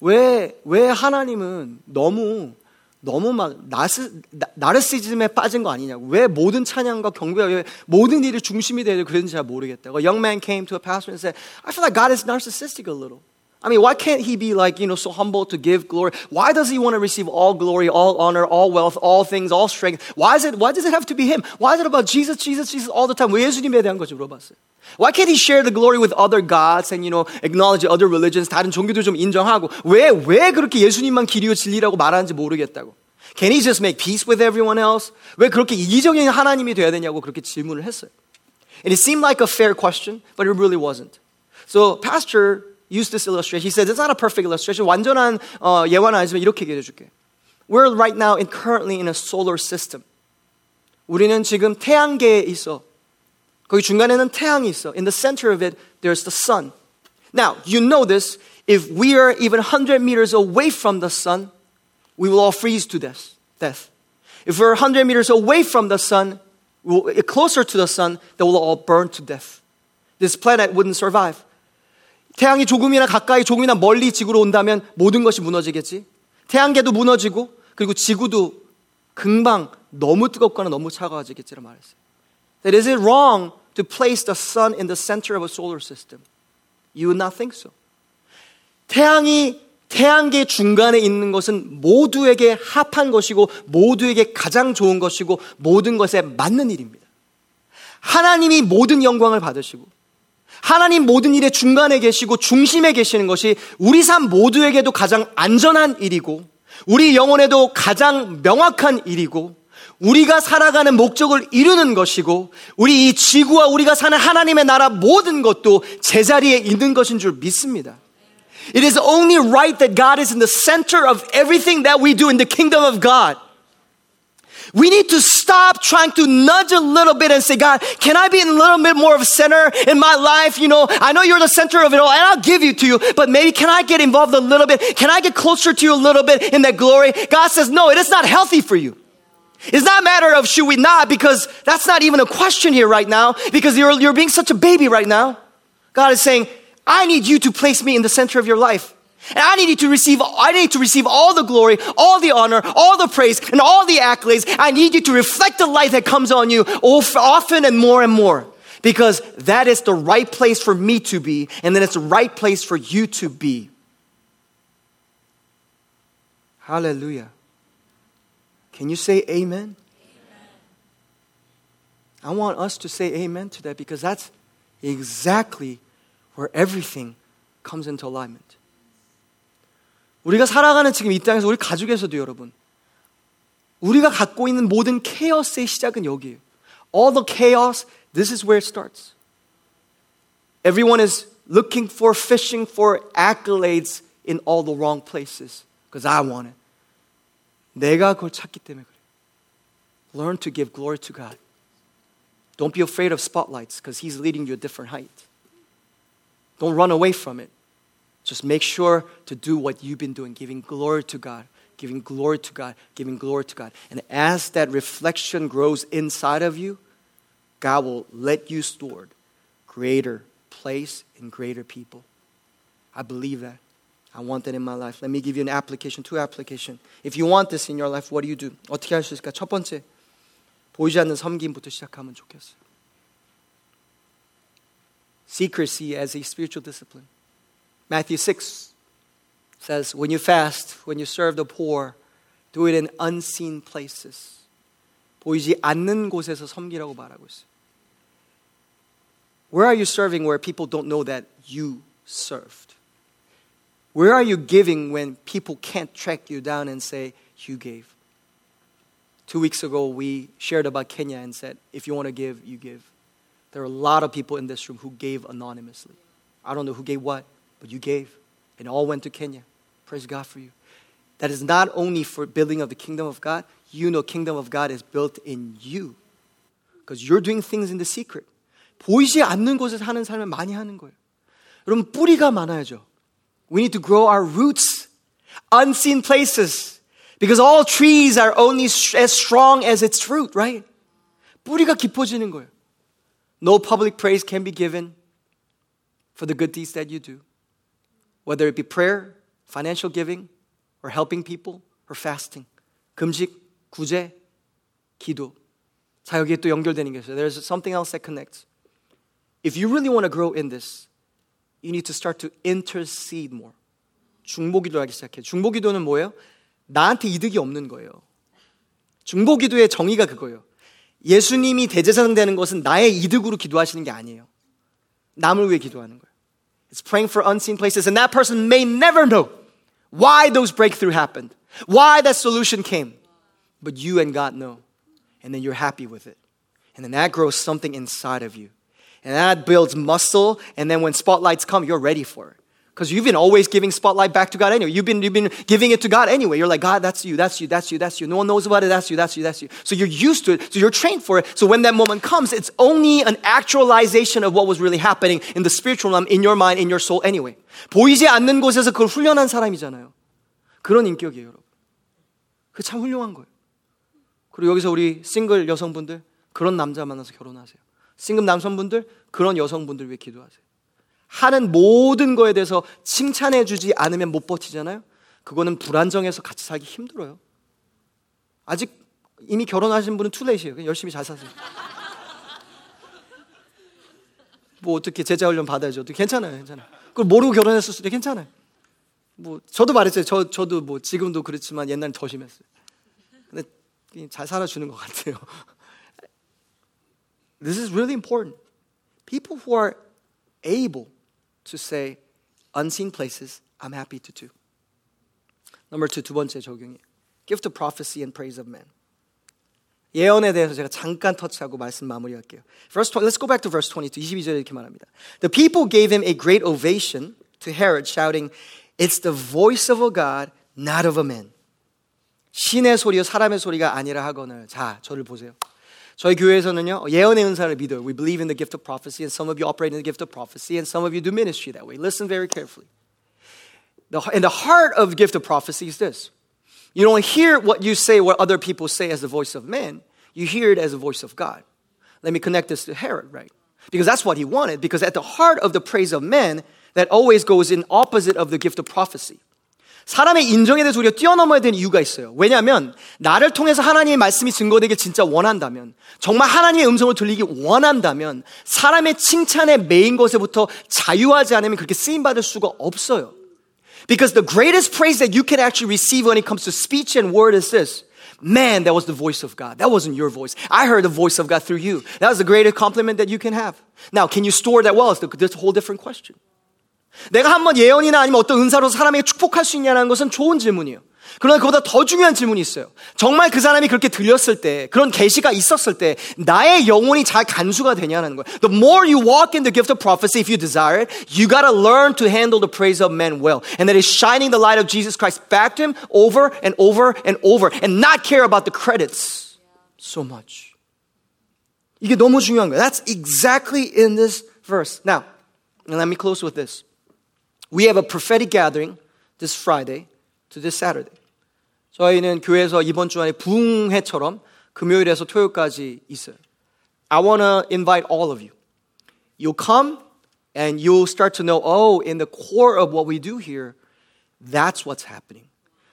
왜, 왜 하나님은 너무, 너무 막 나스, 나 르시즘에 빠진 거 아니냐고. 왜 모든 찬양과 경배가 왜 모든 일이 중심이 되려 그랬는지 잘 모르겠다고. A young man came to a pastor and said, I feel like God is narcissistic a little. I mean, why can't he be like, you know, so humble to give glory? Why does he want to receive all glory, all honor, all wealth, all things, all strength? Why is it, why does it have to be him? Why is it about Jesus, Jesus, Jesus all the time? 왜 예수님에 대한 거죠, 물어봤어요. Why can't he share the glory with other gods and, you know, acknowledge other religions, 다른 종교도 좀 인정하고, 왜, 왜 그렇게 예수님만 길이요 진리라고 말하는지 모르겠다고. Can he just make peace with everyone else? 왜 그렇게 이기적인 하나님이 돼야 되냐고 그렇게 질문을 했어요. And it seemed like a fair question, but it really wasn't. So, pastor used this illustration. He said, it's not a perfect illustration. 완전한 어, 예화는 아니지만 이렇게 얘기해 줄게. We're right now in currently in a solar system. 우리는 지금 태양계에 있어. 거기 중간에는 태양이 있어. In the center of it, there's the sun. Now, you know this. If we are even 100 meters away from the sun, we will all freeze to death. death. If we're 100 meters away from the sun, we'll, closer to the sun, then we'll all burn to death. This planet wouldn't survive. 태양이 조금이나 가까이 조금이나 멀리 지구로 온다면 모든 것이 무너지겠지. 태양계도 무너지고 그리고 지구도 금방 너무 뜨겁거나 너무 차가워지겠지라 말했어요. That is it wrong to place the sun in the center of a solar system? You would not think so. 태양이 태양계 중간에 있는 것은 모두에게 합한 것이고 모두에게 가장 좋은 것이고 모든 것에 맞는 일입니다. 하나님이 모든 영광을 받으시고 하나님 모든 일의 중간에 계시고 중심에 계시는 것이 우리 삶 모두에게도 가장 안전한 일이고 우리 영혼에도 가장 명확한 일이고 우리가 살아가는 목적을 이루는 것이고 우리 이 지구와 우리가 사는 하나님의 나라 모든 것도 제자리에 있는 것인 줄 믿습니다. It is only right that God is in the center of everything that we do in the kingdom of God. We need to stop trying to nudge a little bit and say, God, can I be a little bit more of a center in my life? You know, I know you're the center of it all and I'll give you to you, but maybe can I get involved a little bit? Can I get closer to you a little bit in that glory? God says, no, it is not healthy for you. It's not a matter of should we not because that's not even a question here right now because you're, you're being such a baby right now. God is saying, I need you to place me in the center of your life. And I need to receive, I need to receive all the glory, all the honor, all the praise, and all the accolades. I need you to reflect the light that comes on you often and more and more. Because that is the right place for me to be, and then it's the right place for you to be. Hallelujah. Can you say amen? amen? I want us to say amen to that because that's exactly where everything comes into alignment. 우리가 살아가는 지금 이 땅에서 우리 가족에서도 여러분 우리가 갖고 있는 모든 케어스의 시작은 여기에요. All the chaos, this is where it starts. Everyone is looking for, fishing for accolades in all the wrong places because I want it. 내가 그걸 찾기 때문에 그래. Learn to give glory to God. Don't be afraid of spotlights because He's leading you a different height. Don't run away from it. Just make sure to do what you've been doing, giving glory to God, giving glory to God, giving glory to God. And as that reflection grows inside of you, God will let you steward greater place and greater people. I believe that. I want that in my life. Let me give you an application, two application. If you want this in your life, what do you do? 어떻게 할 수 있을까? 첫 번째, 보이지 않는 섬김부터 시작하면 좋겠어요. Secrecy as a spiritual discipline. Matthew 6 says, When you fast, when you serve the poor, do it in unseen places. 보이지 않는 곳에서 섬기라고 말하고 있어요. Where are you serving where people don't know that you served? Where are you giving when people can't track you down and say, You gave? Two weeks ago, we shared about Kenya and said, If you want to give, you give. There are a lot of people in this room who gave anonymously. I don't know who gave what, but you gave. And all went to Kenya. Praise God for you. That is not only for building of the kingdom of God, you know kingdom of God is built in you. Because you're doing things in the secret. 보이지 않는 곳에서 하는 삶을 많이 하는 거예요. 여러분 뿌리가 많아야죠. We need to grow our roots. Unseen places. Because all trees are only as strong as its fruit, right? 뿌리가 깊어지는 거예요. No public praise can be given for the good deeds that you do Whether it be prayer, financial giving, or helping people, or fasting. 금식, 구제, 기도. 자, 여기에 또 연결되는 게 있어요. There's something else that connects. If you really want to grow in this, you need to start to intercede more. 중보기도 하기 시작해. 중보기도는 뭐예요? 나한테 이득이 없는 거예요. 중보기도의 정의가 그거예요. 예수님이 대제사장 되는 것은 나의 이득으로 기도하시는 게 아니에요. 남을 위해 기도하는 거예요. It's praying for unseen places, and that person may never know why those breakthrough happened, why that solution came. But you and God know. And then you're happy with it. And then that grows something inside of you. And that builds muscle. And then when spotlights come, you're ready for it. Because you've been always giving spotlight back to God anyway. You've been, you've been giving it to God anyway. You're like, God, that's you, that's you, that's you, that's you. No one knows about it, that's you, that's you, that's you. So you're used to it. So you're trained for it. So when that moment comes, it's only an actualization of what was really happening in the spiritual realm, in your mind, in your soul anyway. 보이지 않는 곳에서 그걸 훈련한 사람이잖아요. 그런 인격이에요, 여러분. 그 참 훌륭한 거예요. 그리고 여기서 우리 싱글 여성분들, 그런 남자 만나서 결혼하세요. 싱글 남성분들, 그런 여성분들 위해 기도하세요. 하는 모든 거에 대해서 칭찬해 주지 않으면 못 버티잖아요. 그거는 불안정해서 같이 살기 힘들어요. 아직 이미 결혼하신 분은 투레이시에요. 열심히 잘 사세요. 뭐 어떻게 제자 훈련 받아야죠. 괜찮아요, 괜찮아요. 그걸 모르고 결혼했을 수도 괜찮아요. 뭐 저도 말했어요. 저 저도 뭐 지금도 그렇지만 옛날엔 더 심했어요. 근데 잘 살아주는 것 같아요. This is really important. People who are able to say unseen places, I'm happy to do. Number two, 두 번째 적용이 gift of prophecy and praise of men. 예언에 대해서 제가 잠깐 터치하고 말씀 마무리할게요. Verse 20, let's go back to verse 22. 22절에 이렇게 말합니다. The people gave him a great ovation to Herod, shouting, It's the voice of a God, not of a man. 신의 소리요 사람의 소리가 아니라 하거늘. 자, 저를 보세요. 저희 교회에서는요, 예언의 은사를 믿어요. We believe in the gift of prophecy, and some of you operate in the gift of prophecy, and some of you do ministry that way. Listen very carefully. The, and the heart of the gift of prophecy is this. You don't hear what you say, what other people say as the voice of men. You hear it as the voice of God. Let me connect this to Herod, right? Because that's what he wanted. Because at the heart of the praise of men, that always goes in opposite of the gift of prophecy. 사람의 인정에 대해서 우리가 뛰어넘어야 되는 이유가 있어요. 왜냐하면 나를 통해서 하나님의 말씀이 증거되길 진짜 원한다면 정말 하나님의 음성을 들리기 원한다면 사람의 칭찬에 메인 것에부터 자유하지 않으면 그렇게 쓰임 받을 수가 없어요. Because the greatest praise that you can actually receive when it comes to speech and word is this. Man, that was the voice of God. That wasn't your voice. I heard the voice of God through you. That was the greatest compliment that you can have. Now, can you store that well? That's a whole different question. 내가 한번 예언이나 아니면 어떤 은사로 사람에게 축복할 수 있냐는 것은 좋은 질문이에요. 그러나 그보다 더 중요한 질문이 있어요. 정말 그 사람이 그렇게 들렸을 때, 그런 계시가 있었을 때, 나의 영혼이 잘 간수가 되냐는 거예요. The more you walk in the gift of prophecy, if you desire it, you gotta learn to handle the praise of men well. And that is shining the light of Jesus Christ back to him over and over and over, and not care about the credits so much. 이게 너무 중요한 거예요. That's exactly in this verse. Now, let me close with this. We have a prophetic gathering this Friday to this Saturday. 저희는 교회에서 이번 주안에 부흥회처럼 금요일에서 토요일까지 있어요. I want to invite all of you. You'll come and you'll start to know, oh, in the core of what we do here, that's what's happening.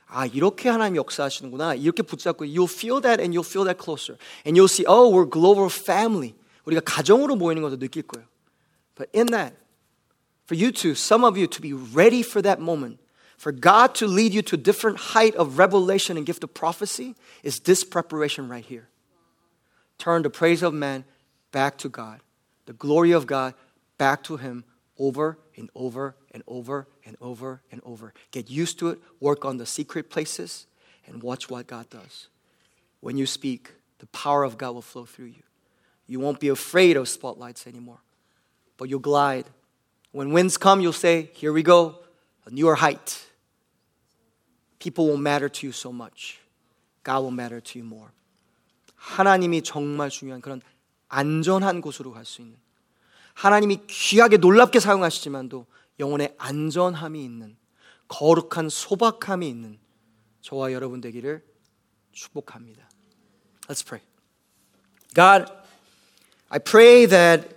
아, 이렇게 하나님 역사하시는구나. 이렇게 붙잡고 you'll feel that and you'll feel that closer. And you'll see, oh, we're global family. 우리가 가정으로 모이는 것도 느낄 거예요. But in that, for you to, some of you, to be ready for that moment, for God to lead you to a different height of revelation and gift of prophecy, is this preparation right here. Turn the praise of man back to God, the glory of God back to Him over and over and over and over and over. Get used to it, work on the secret places, and watch what God does. When you speak, the power of God will flow through you. You won't be afraid of spotlights anymore, but you'll glide when winds come, you'll say, Here we go, a newer height. People will matter to you so much. God will matter to you more. 하나님이 정말 중요한 그런 안전한 곳으로 갈 수 있는 하나님이 귀하게 놀랍게 사용하시지만도 영혼의 안전함이 있는 거룩한 소박함이 있는 저와 여러분 되기를 축복합니다. Let's pray. God, I pray that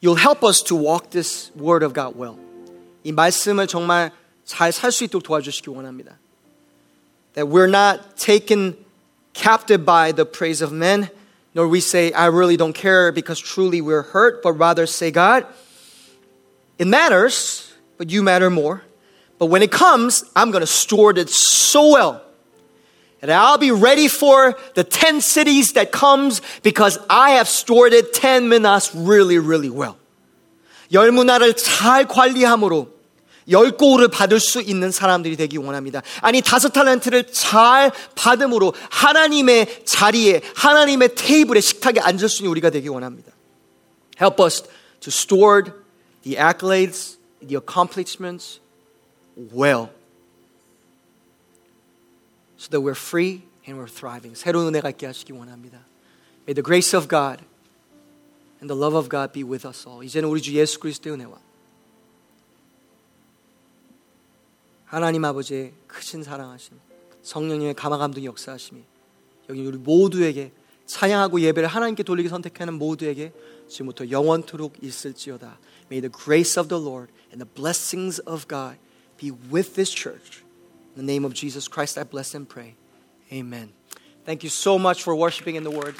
You'll help us to walk this word of God well. 이 말씀을 정말 잘 살 수 있도록 도와주시기 원합니다. That we're not taken captive by the praise of men, nor we say, I really don't care because truly we're hurt, but rather say, God, it matters, but you matter more. But when it comes, I'm going to store it so well. and I'll be ready for the 10 cities that comes because I have stored it 10 minas really, really well. 열 므나를 잘 관리함으로 열 골을 받을 수 있는 사람들이 되기 원합니다. 아니 다섯 탤런트를 잘 받음으로 하나님의 자리에 하나님의 테이블에 식탁에 앉을 수 있는 우리가 되기 원합니다. Help us to store the accolades, the accomplishments well So that we're free and we're thriving. 새로운 은혜가 있게 하시기 원합니다. May the grace of God and the love of God be with us all. 이제는 우리 주 예수 그리스도의 은혜와 하나님 아버지의 크신 사랑하심, 성령님의 감화 감동의 역사하심이 여기 우리 모두에게 찬양하고 예배를 하나님께 돌리기 선택하는 모두에게 지금부터 영원토록 있을지어다. May the grace of the Lord and the blessings of God be with this church. In the name of Jesus Christ, I bless and pray. Amen. Thank you so much for worshiping in the Word.